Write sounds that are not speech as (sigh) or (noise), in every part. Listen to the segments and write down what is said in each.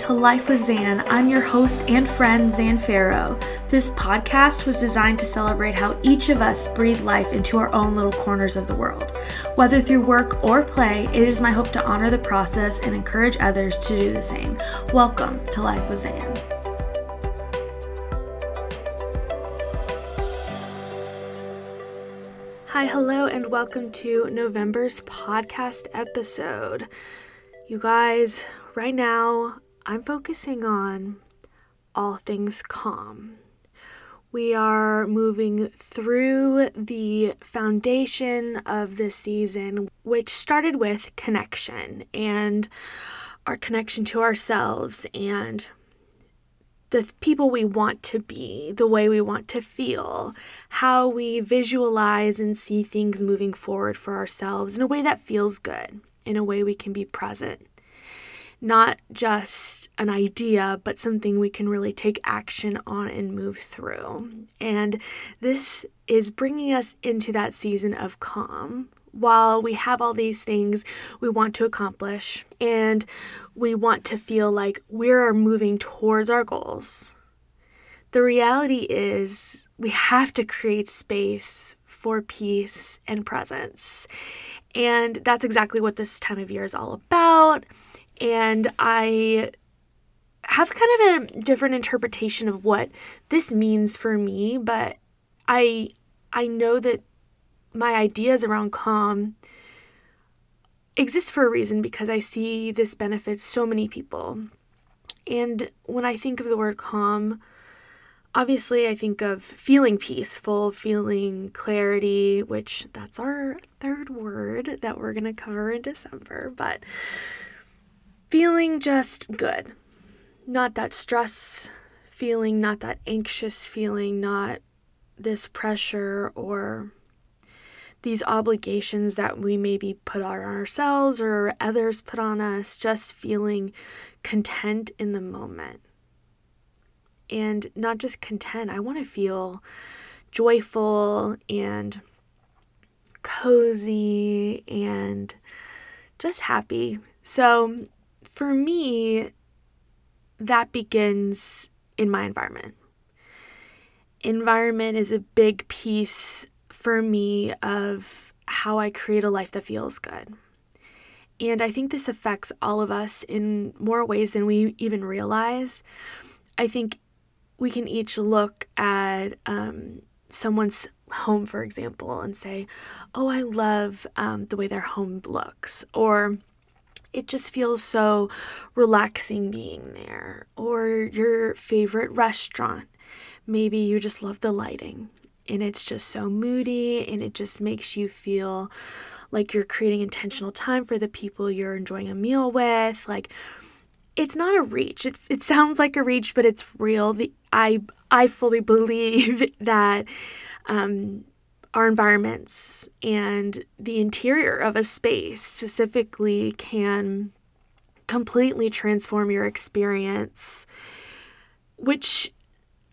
To Life with Zan. I'm your host and friend, Zan Farrow. This podcast was designed to celebrate how each of us breathe life into our own little corners of the world. Whether through work or play, it is my hope to honor the process and encourage others to do the same. Welcome to Life with Zan. Hi, hello, and welcome to November's podcast episode. You guys, right now I'm focusing on all things calm. We are moving through the foundation of this season, which started with connection and our connection to ourselves and the people we want to be, the way we want to feel, how we visualize and see things moving forward for ourselves in a way that feels good, in a way we can be present. Not just an idea, but something we can really take action on and move through. And this is bringing us into that season of calm, while we have all these things we want to accomplish and we want to feel like we're moving towards our goals, the reality is we have to create space for peace and presence. And that's exactly what this time of year is all about. And I have kind of a different interpretation of what this means for me, but I I know that my ideas around calm exist for a reason because I see this benefits so many people. And when I think of the word calm, obviously I think of feeling peaceful, feeling clarity, which that's our third word that we're going to cover in December, but feeling just good. Not that stress feeling, not that anxious feeling, not this pressure or these obligations that we maybe put on ourselves or others put on us, just feeling content in the moment. And not just content, I want to feel joyful and cozy and just happy. So for me, that begins in my environment. Environment is a big piece for me of how I create a life that feels good. And I think this affects all of us in more ways than we even realize. I think we can each look at um, someone's home, for example, and say, Oh, I love um, the way their home looks. Or it just feels so relaxing being there. Or your favorite restaurant. Maybe you just love the lighting and it's just so moody and it just makes you feel like you're creating intentional time for the people you're enjoying a meal with like it's not a reach it, it sounds like a reach but it's real the i i fully (laughs) believe that um our environments and the interior of a space specifically can completely transform your experience which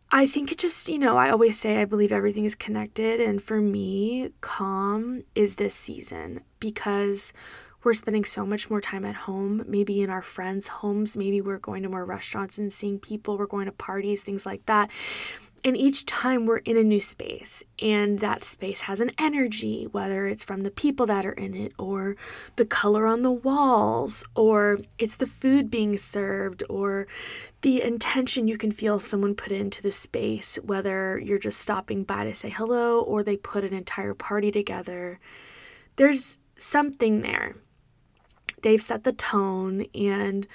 I think it just, you know, I always say I believe everything is connected. And for me, calm is this season because we're spending so much more time at home, maybe in our friends' homes. Maybe we're going to more restaurants and seeing people, we're going to parties, things like that. And each time we're in a new space, and that space has an energy, whether it's from the people that are in it, or the color on the walls, or it's the food being served, or the intention you can feel someone put into the space, whether you're just stopping by to say hello or they put an entire party together. There's something there. They've set the tone and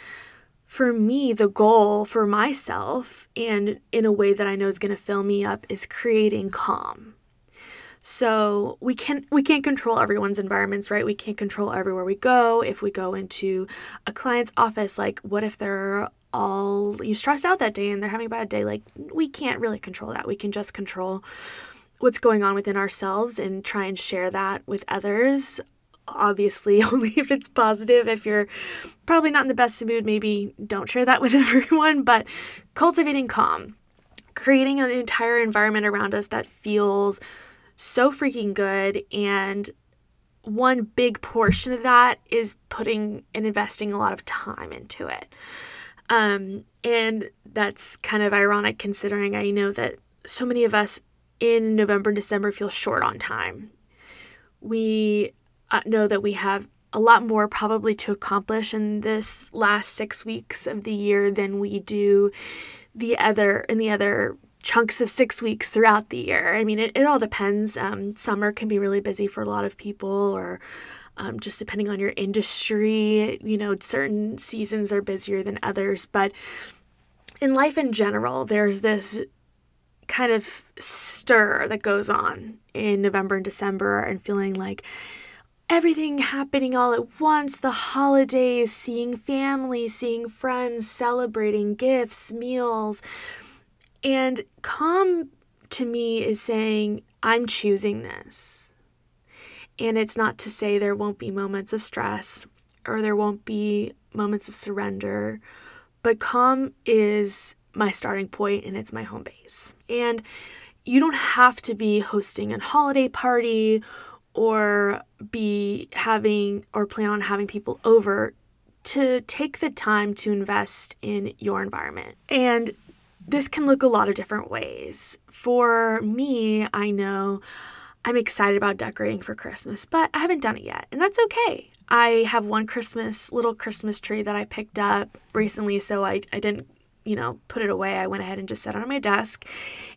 for me, the goal for myself, and in a way that I know is going to fill me up, is creating calm. So we can't we can't control everyone's environments, right? We can't control everywhere we go. If we go into a client's office, like what if they're all you stressed out that day and they're having a bad day? Like we can't really control that. We can just control what's going on within ourselves and try and share that with others obviously (laughs) only if it's positive. If you're probably not in the best mood, maybe don't share that with (laughs) everyone, but cultivating calm, creating an entire environment around us that feels so freaking good and one big portion of that is putting and investing a lot of time into it. Um, and that's kind of ironic considering I know that so many of us in November and December feel short on time. We know that we have a lot more probably to accomplish in this last six weeks of the year than we do the other in the other chunks of six weeks throughout the year. I mean, it, it all depends. Um, summer can be really busy for a lot of people, or um, just depending on your industry. You know, certain seasons are busier than others, but in life in general, there's this kind of stir that goes on in November and December, and feeling like everything happening all at once the holidays, seeing family, seeing friends, celebrating gifts, meals. And calm to me is saying, I'm choosing this. And it's not to say there won't be moments of stress or there won't be moments of surrender, but calm is my starting point and it's my home base. And you don't have to be hosting a holiday party or be having or plan on having people over to take the time to invest in your environment. And this can look a lot of different ways. For me, I know I'm excited about decorating for Christmas, but I haven't done it yet, and that's okay. I have one Christmas, little Christmas tree that I picked up recently, so I, I didn't you know, put it away. I went ahead and just set it on my desk.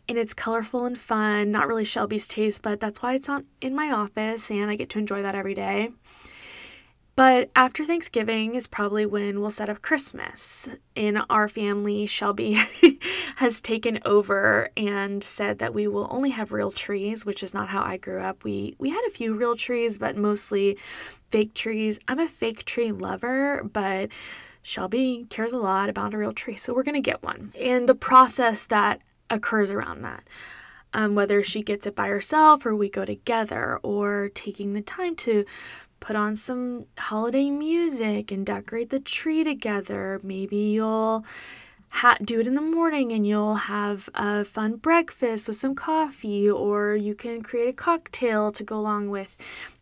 And it's colorful and fun, not really Shelby's taste, but that's why it's on in my office and I get to enjoy that every day. But after Thanksgiving is probably when we'll set up Christmas. In our family, Shelby (laughs) has taken over and said that we will only have real trees, which is not how I grew up. We we had a few real trees, but mostly fake trees. I'm a fake tree lover, but Shelby cares a lot about a real tree, so we're going to get one. And the process that occurs around that, um, whether she gets it by herself or we go together, or taking the time to put on some holiday music and decorate the tree together. Maybe you'll ha- do it in the morning and you'll have a fun breakfast with some coffee, or you can create a cocktail to go along with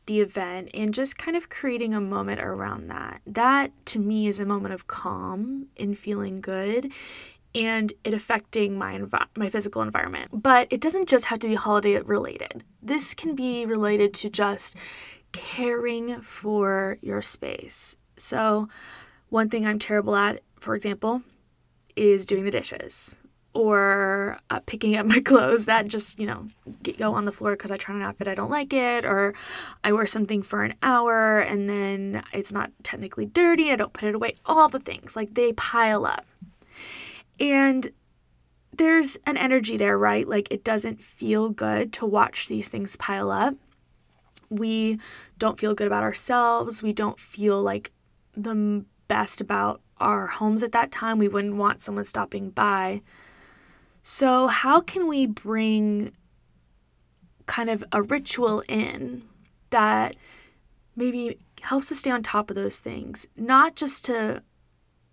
the event and just kind of creating a moment around that. That to me is a moment of calm and feeling good and it affecting my env- my physical environment. But it doesn't just have to be holiday related. This can be related to just caring for your space. So, one thing I'm terrible at, for example, is doing the dishes or uh, picking up (laughs) my clothes that just, you know, get, go on the floor because I try an outfit I don't like it, or I wear something for an hour and then it's not technically dirty, I don't put it away, all the things. Like they pile up. And there's an energy there, right? Like it doesn't feel good to watch these things pile up. We don't feel good about ourselves. We don't feel like the best about our homes at that time. We wouldn't want someone stopping by so, how can we bring kind of a ritual in that maybe helps us stay on top of those things, not just to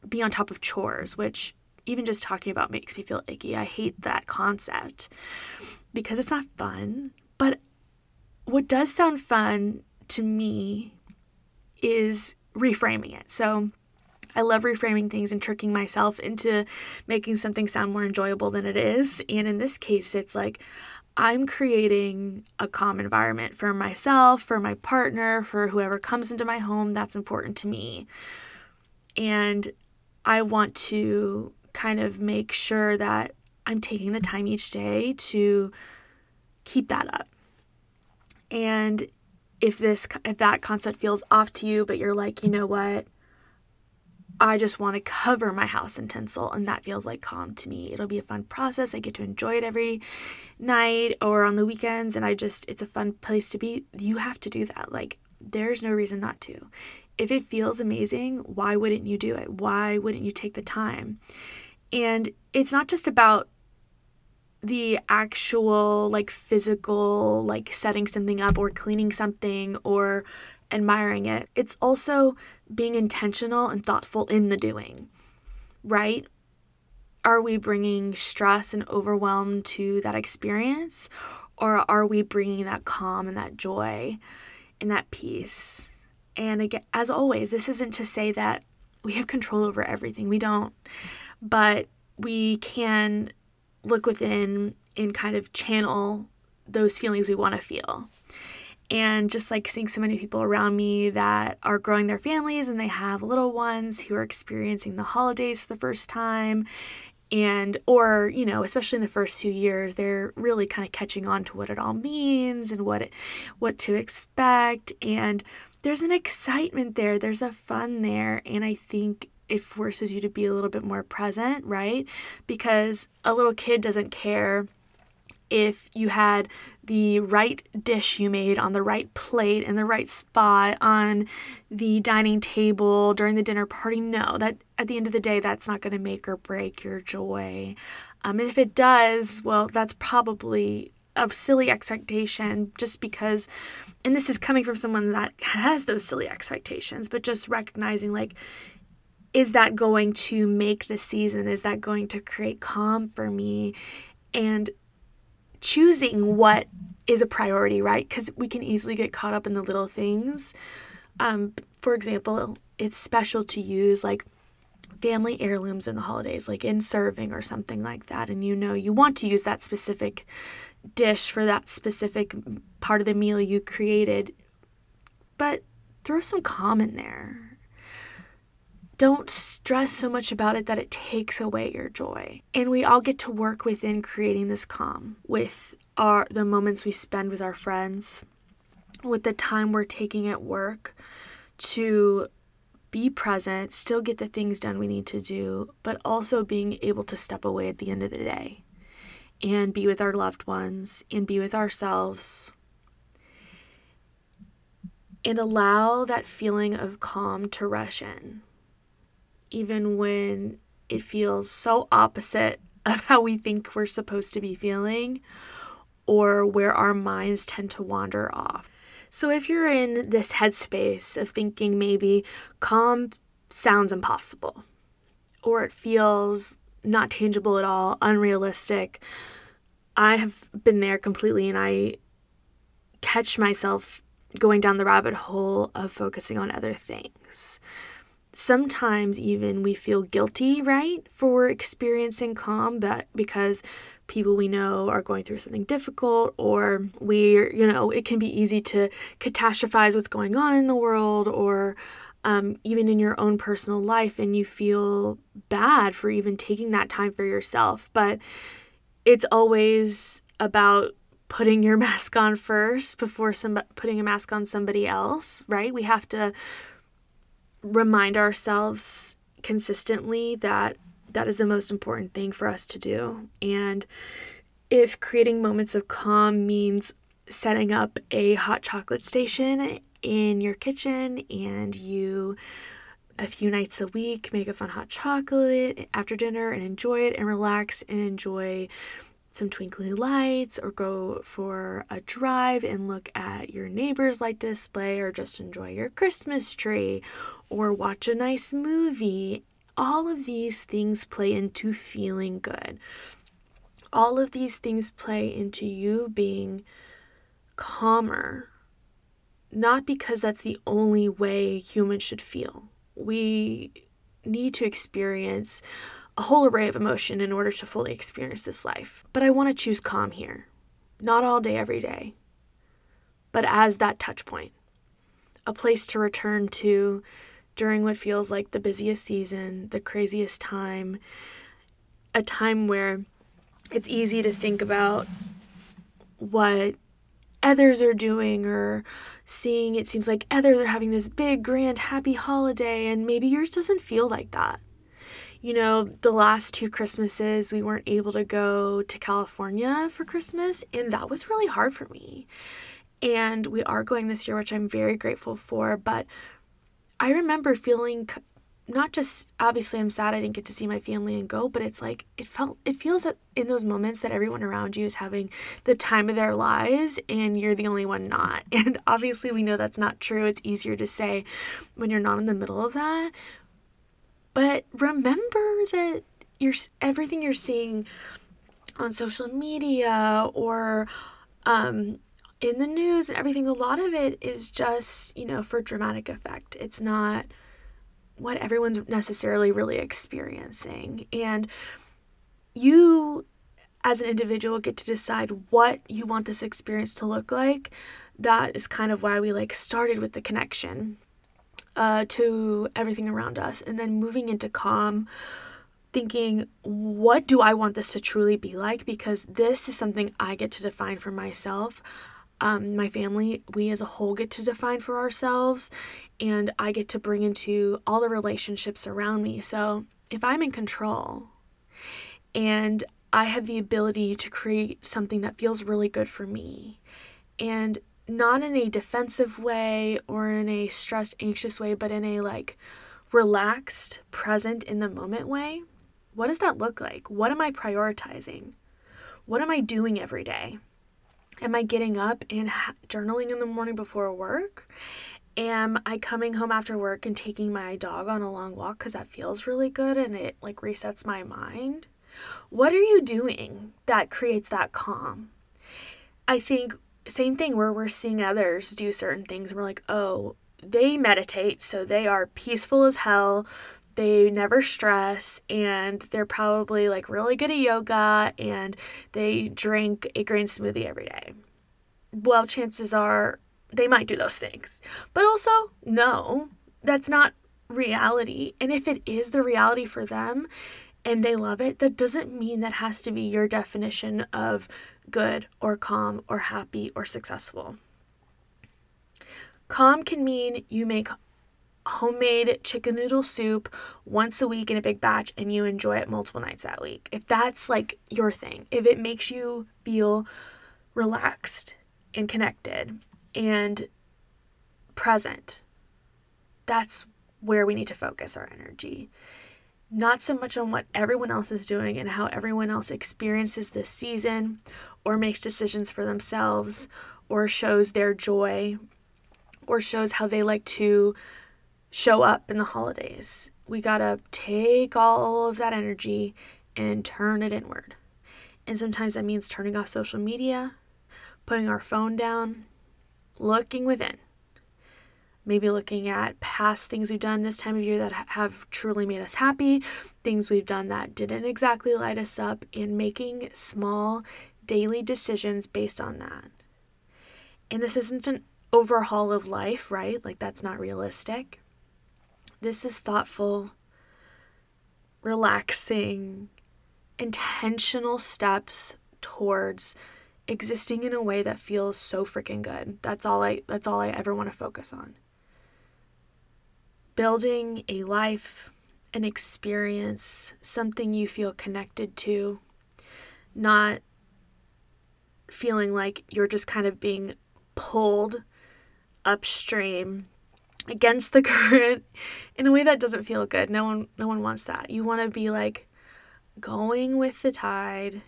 be on top of chores, which even just talking about makes me feel icky. I hate that concept because it's not fun. But what does sound fun to me is reframing it. So, I love reframing things and tricking myself into making something sound more enjoyable than it is. And in this case, it's like I'm creating a calm environment for myself, for my partner, for whoever comes into my home. That's important to me. And I want to kind of make sure that I'm taking the time each day to keep that up. And if this if that concept feels off to you, but you're like, you know what? I just want to cover my house in tinsel, and that feels like calm to me. It'll be a fun process. I get to enjoy it every night or on the weekends, and I just, it's a fun place to be. You have to do that. Like, there's no reason not to. If it feels amazing, why wouldn't you do it? Why wouldn't you take the time? And it's not just about the actual, like, physical, like, setting something up or cleaning something or admiring it. It's also being intentional and thoughtful in the doing, right? Are we bringing stress and overwhelm to that experience? Or are we bringing that calm and that joy and that peace? And again, as always, this isn't to say that we have control over everything. We don't. But we can look within and kind of channel those feelings we want to feel. And just like seeing so many people around me that are growing their families and they have little ones who are experiencing the holidays for the first time and or you know especially in the first few years they're really kind of catching on to what it all means and what it what to expect. And there's an excitement there there's a fun there and i think it forces you to be a little bit more present right? Because a little kid doesn't care if you had the right dish you made on the right plate in the right spot on the dining table during the dinner party. No, that at the end of the day, that's not going to make or break your joy. Um, and if it does, well, that's probably a silly expectation just because, and this is coming from someone that has those silly expectations, but just recognizing like, is that going to make the season? Is that going to create calm for me? And choosing what is a priority, right? Because we can easily get caught up in the little things. Um, for example, it's special to use like family heirlooms in the holidays, like in serving or something like that. And you know, you want to use that specific dish for that specific part of the meal you created, but throw some calm in there don't stress so much about it that it takes away your joy. And we all get to work within creating this calm with our the moments we spend with our friends, with the time we're taking at work to be present, still get the things done we need to do, but also being able to step away at the end of the day and be with our loved ones and be with ourselves and allow that feeling of calm to rush in even when it feels so opposite (laughs) of how we think we're supposed to be feeling or where our minds tend to wander off. So, if you're in this headspace of thinking maybe calm sounds impossible, or it feels not tangible at all, unrealistic, I have been there completely and I catch myself going down the rabbit hole of focusing on other things sometimes even we feel guilty, right, for experiencing calm, but because people we know are going through something difficult, or we're, you know, it can be easy to catastrophize what's going on in the world, or um, even in your own personal life, and you feel bad for even taking that time for yourself. But it's always about putting your (laughs) mask on first before some putting a mask on somebody else, right? We have to remind ourselves consistently that that is the most important thing for us to do. And if creating moments of calm means setting up a hot chocolate station in your kitchen and you a few nights a week make a fun hot chocolate after dinner and enjoy it and relax and enjoy some twinkly lights or go for a drive and look at your neighbor's light display or just enjoy your Christmas tree or watch a nice movie. All of these things play into feeling good. All of these things play into you being calmer, not because that's the only way humans should feel. We need to experience a whole array of emotion in order to fully experience this life. But I want to choose calm here. Not all day, every day, but as that touch point, a place to return to during what feels like the busiest season, the craziest time, a time where it's easy to think about what others are doing or seeing it seems like others are having this big grand happy holiday and maybe yours doesn't feel like that you know, the last two Christmases, we weren't able to go to California for Christmas, and that was really hard for me. And we are going this year, which I'm very grateful for. But I remember feeling not just obviously I'm sad I didn't get to see my family and go, but it's like it felt it feels that in those moments that everyone around you is having the time of their lives and you're the only one not. (laughs) And obviously we know that's not true. It's easier to say when you're not in the middle of that. But remember that you're everything you're seeing on social media or um, in the news and everything, a lot of it is just, you know, for dramatic effect. It's not what everyone's necessarily really experiencing. And you, as an individual, get to decide what you want this experience to look like. That is kind of why we like started with the connection uh, to everything around us and then moving into calm thinking, what do I want this to truly be like? Because this is something I get to define for myself. Um, my family, we as a whole get to define for ourselves, and I get to bring into all the relationships around me. So if I'm in control and I have the ability to create something that feels really good for me, and not in a defensive way or in a stressed, anxious way, but in a like relaxed, present in the moment way, what does that look like? What am I prioritizing? What am I doing every day? Am I getting up and ha- journaling in the morning before work? Am I coming home after work and taking my dog on a long walk because that feels really good and it like resets my mind? What are you doing that creates that calm? I think same thing where we're seeing others do certain things and we're like, "Oh, they meditate, so they are peaceful as hell they never stress and they're probably like really good at yoga and they drink a green smoothie every day. Well, chances are they might do those things. But also, no, that's not reality. And if it is the reality for them and they love it, that doesn't mean that has to be your definition of good or calm or happy or successful. Calm can mean you make homemade chicken noodle soup once a week in a big batch and you enjoy it multiple nights that week. If that's like your thing, if it makes you feel relaxed and connected and present, that's where we need to focus our energy. Not so much on what everyone else is doing and how everyone else experiences this season or makes decisions for themselves or shows their joy or shows how they like to show up in the holidays. We got to take all of that energy and turn it inward. And sometimes that means turning off social media, putting our phone down, looking within. Maybe looking at past things we've done this time of year that have truly made us happy, things we've done that didn't exactly light us up, and making small daily decisions based on that. And this isn't an overhaul of life, right? Like, that's not realistic. This is thoughtful, relaxing, intentional steps towards existing in a way that feels so freaking good. That's all I that's all I ever want to focus on. Building a life, an experience, something you feel connected to, not feeling like you're just kind of being pulled upstream against the (laughs) current in a way that doesn't feel good. No one no one wants that. You want to be like going with the tide,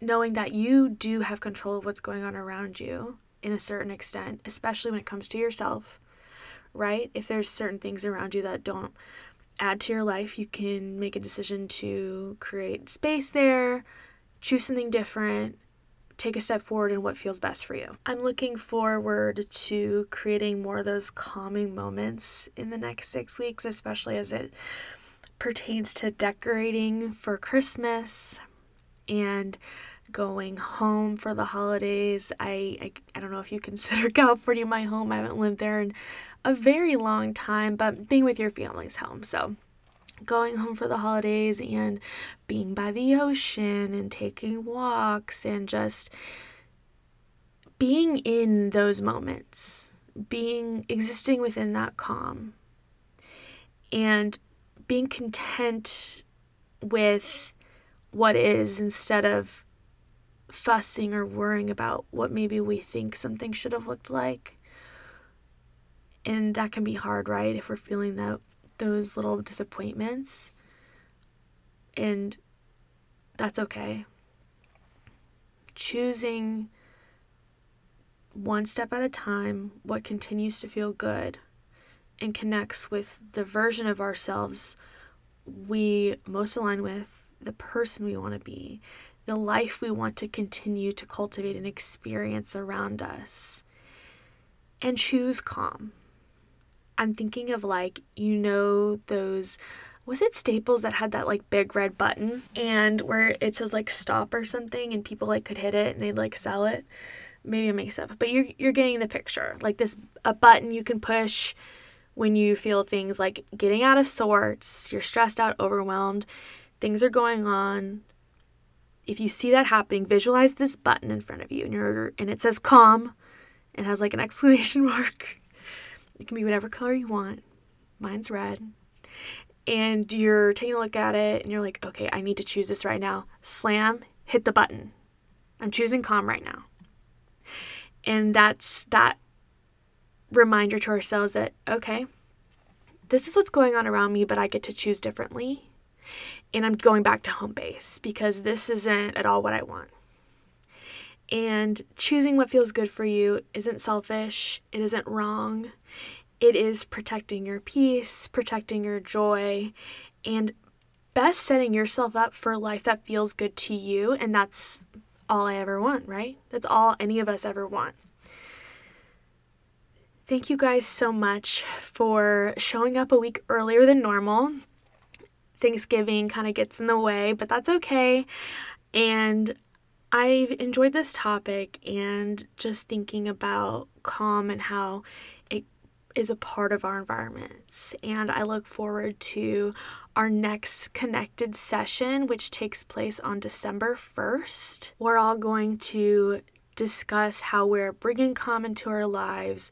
knowing that you do have control of what's going on around you in a certain extent, especially when it comes to yourself. Right? If there's certain things around you that don't add to your life, you can make a decision to create space there, choose something different, take a step forward in what feels best for you. I'm looking forward to creating more of those calming moments in the next six weeks, especially as it pertains to decorating for Christmas and going home for the holidays. I, I, I don't know if you (laughs) consider California my home. I haven't lived there in a very long time, but being with your family's home. So going home for the holidays and being by the ocean and taking walks and just being in those moments, being existing within that calm and being content with what is instead of fussing or worrying about what maybe we think something should have looked like. And that can be hard, right? If we're feeling that those little disappointments. And that's okay. Choosing one step at a time what continues to feel good and connects with the version of ourselves we most align with, the person we want to be, the life we want to continue to cultivate and experience around us. And choose calm I'm thinking of like, you know, those was it Staples that had that like big red button and where it says like stop or something and people like could hit it and they'd like sell it. Maybe I make up, but you're you're getting the picture. Like this a button you can push when you feel things like getting out of sorts, you're stressed out, overwhelmed, things are going on. If you see that happening, visualize this button in front of you and you're and it says calm and has like an (laughs) exclamation mark. It can be whatever color you want. Mine's red. And you're taking a look at it and you're like, okay, I need to choose this right now. Slam, hit the button. I'm choosing calm right now. And that's that reminder to ourselves that, okay, this is what's going on around me, but I get to choose differently. And I'm going back to home base because this isn't at all what I want. And choosing what feels good for you isn't selfish, it isn't wrong. It is protecting your peace, protecting your joy, and best setting yourself up for a life that feels good to you. And that's all I ever want, right? That's all any of us ever want. Thank you guys so much for showing up a week earlier than normal. Thanksgiving kind of gets in the way, but that's okay. And I enjoyed this topic and just thinking about calm and how it is a part of our environments. And I look forward to our next connected session, which takes place on December 1st. We're all going to discuss how we're bringing calm into our lives,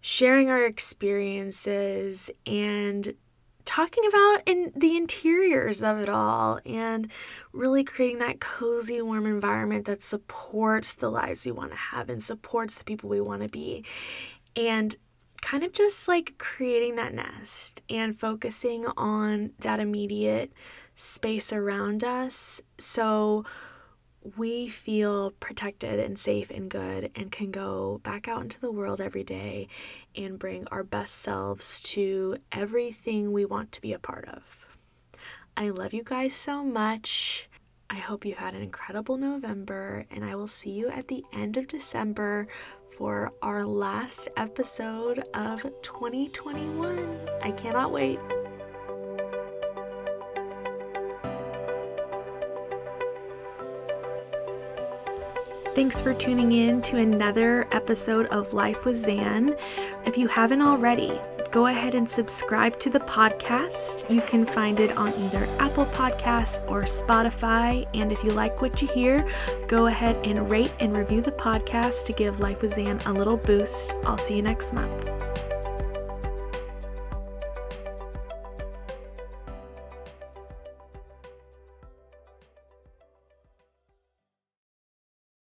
sharing our experiences, and talking about in the interiors of it all and really creating that cozy warm environment that supports the lives we want to have and supports the people we want to be and kind of just like creating that nest and focusing on that immediate space around us. So we feel protected and safe and good and can go back out into the world every day and bring our best selves to everything we want to be a part of. I love you guys so much. I hope you had an incredible November, and I will see you at the end of December for our last episode of 2021. I cannot wait. Thanks for tuning in to another episode of Life with Zan. If you haven't already, go ahead and subscribe to the podcast. You can find it on either Apple Podcasts or Spotify. And if you like what you hear, go ahead and rate and review the podcast to give Life with Zan a little boost. I'll see you next month.